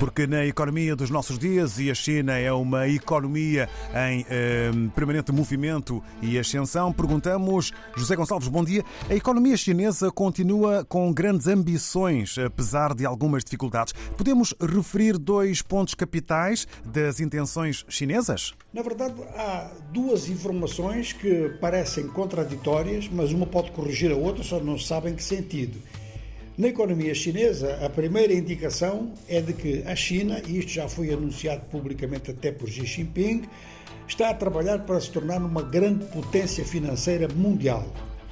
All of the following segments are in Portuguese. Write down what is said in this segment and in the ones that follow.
Porque na economia dos nossos dias, e a China é uma economia em eh, permanente movimento e ascensão, perguntamos, José Gonçalves, bom dia. A economia chinesa continua com grandes ambições, apesar de algumas dificuldades. Podemos referir dois pontos capitais das intenções chinesas? Na verdade, há duas informações que parecem contraditórias, mas uma pode corrigir a outra, só não sabem que sentido. Na economia chinesa, a primeira indicação é de que a China, e isto já foi anunciado publicamente até por Xi Jinping, está a trabalhar para se tornar uma grande potência financeira mundial.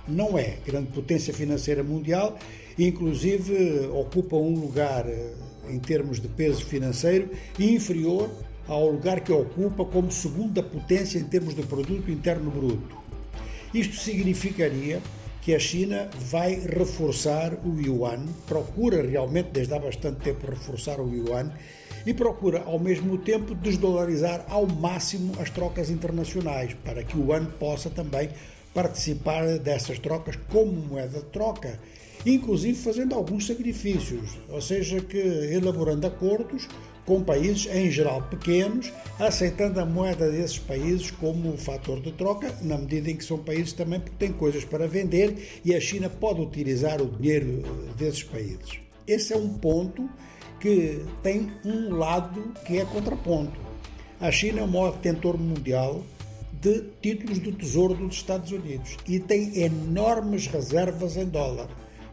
Não é grande potência financeira mundial, inclusive ocupa um lugar eh, em termos de peso financeiro inferior ao lugar que ocupa como segunda potência em termos de produto interno bruto. Isto significaria que a China vai reforçar o yuan, procura realmente desde há bastante tempo reforçar o yuan e procura ao mesmo tempo desdolarizar ao máximo as trocas internacionais para que o yuan possa também participar dessas trocas como moeda de troca, inclusive fazendo alguns sacrifícios, ou seja, que elaborando acordos com países em geral pequenos, aceitando a moeda desses países como fator de troca, na medida em que são países também porque têm coisas para vender e a China pode utilizar o dinheiro desses países. Esse é um ponto que tem um lado que é contraponto. A China é o maior detentor mundial de títulos do Tesouro dos Estados Unidos e tem enormes reservas em dólar.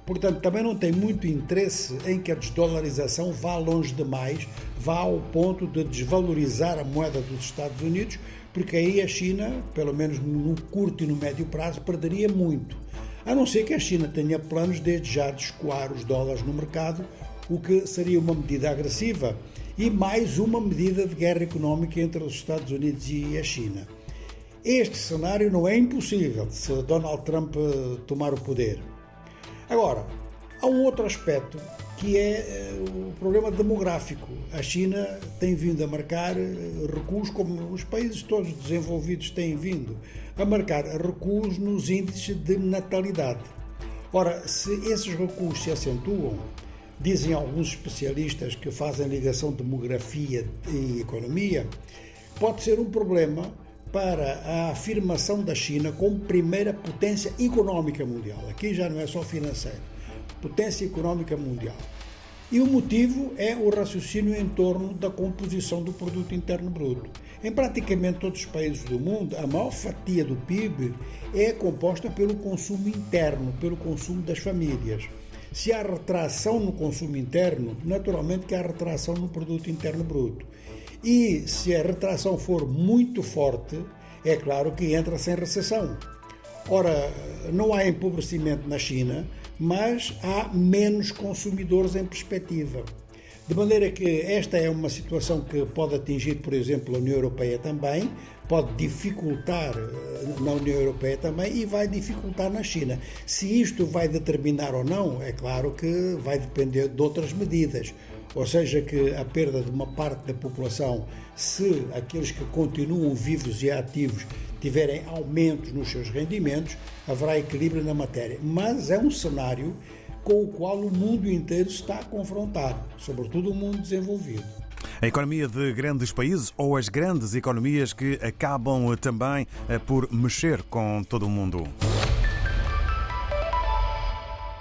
Portanto, também não tem muito interesse em que a desdolarização vá longe demais, vá ao ponto de desvalorizar a moeda dos Estados Unidos, porque aí a China, pelo menos no curto e no médio prazo, perderia muito. A não ser que a China tenha planos desde já de escoar os dólares no mercado, o que seria uma medida agressiva e mais uma medida de guerra económica entre os Estados Unidos e a China. Este cenário não é impossível se Donald Trump tomar o poder. Agora, há um outro aspecto que é eh, o problema demográfico. A China tem vindo a marcar eh, recuos, como os países todos desenvolvidos têm vindo a marcar recuos nos índices de natalidade. Ora, se esses recuos se acentuam, dizem alguns especialistas que fazem ligação demografia e economia, pode ser um problema para a afirmação da China como primeira potência económica mundial. Aqui já não é só financeira, potência económica mundial. E o motivo é o raciocínio em torno da composição do produto interno bruto. Em praticamente todos os países do mundo, a maior fatia do PIB é composta pelo consumo interno, pelo consumo das famílias. Se há retração no consumo interno, naturalmente que há retração no produto interno bruto. E se a retração for muito forte, é claro que entra sem recessão. Ora, não há empobrecimento na China, mas há menos consumidores em perspectiva. De maneira que esta é uma situação que pode atingir, por exemplo, a União Europeia também, pode dificultar eh, na União Europeia também e vai dificultar na China. Se isto vai determinar ou não, é claro que vai depender de outras medidas. Ou seja, que a perda de uma parte da população, se aqueles que continuam vivos e ativos tiverem aumentos nos seus rendimentos, haverá equilíbrio na matéria. Mas é um cenário com o qual o mundo inteiro está confrontado, sobretudo o mundo desenvolvido. A economia de grandes países ou as grandes economias que acabam também eh, por mexer com todo o mundo.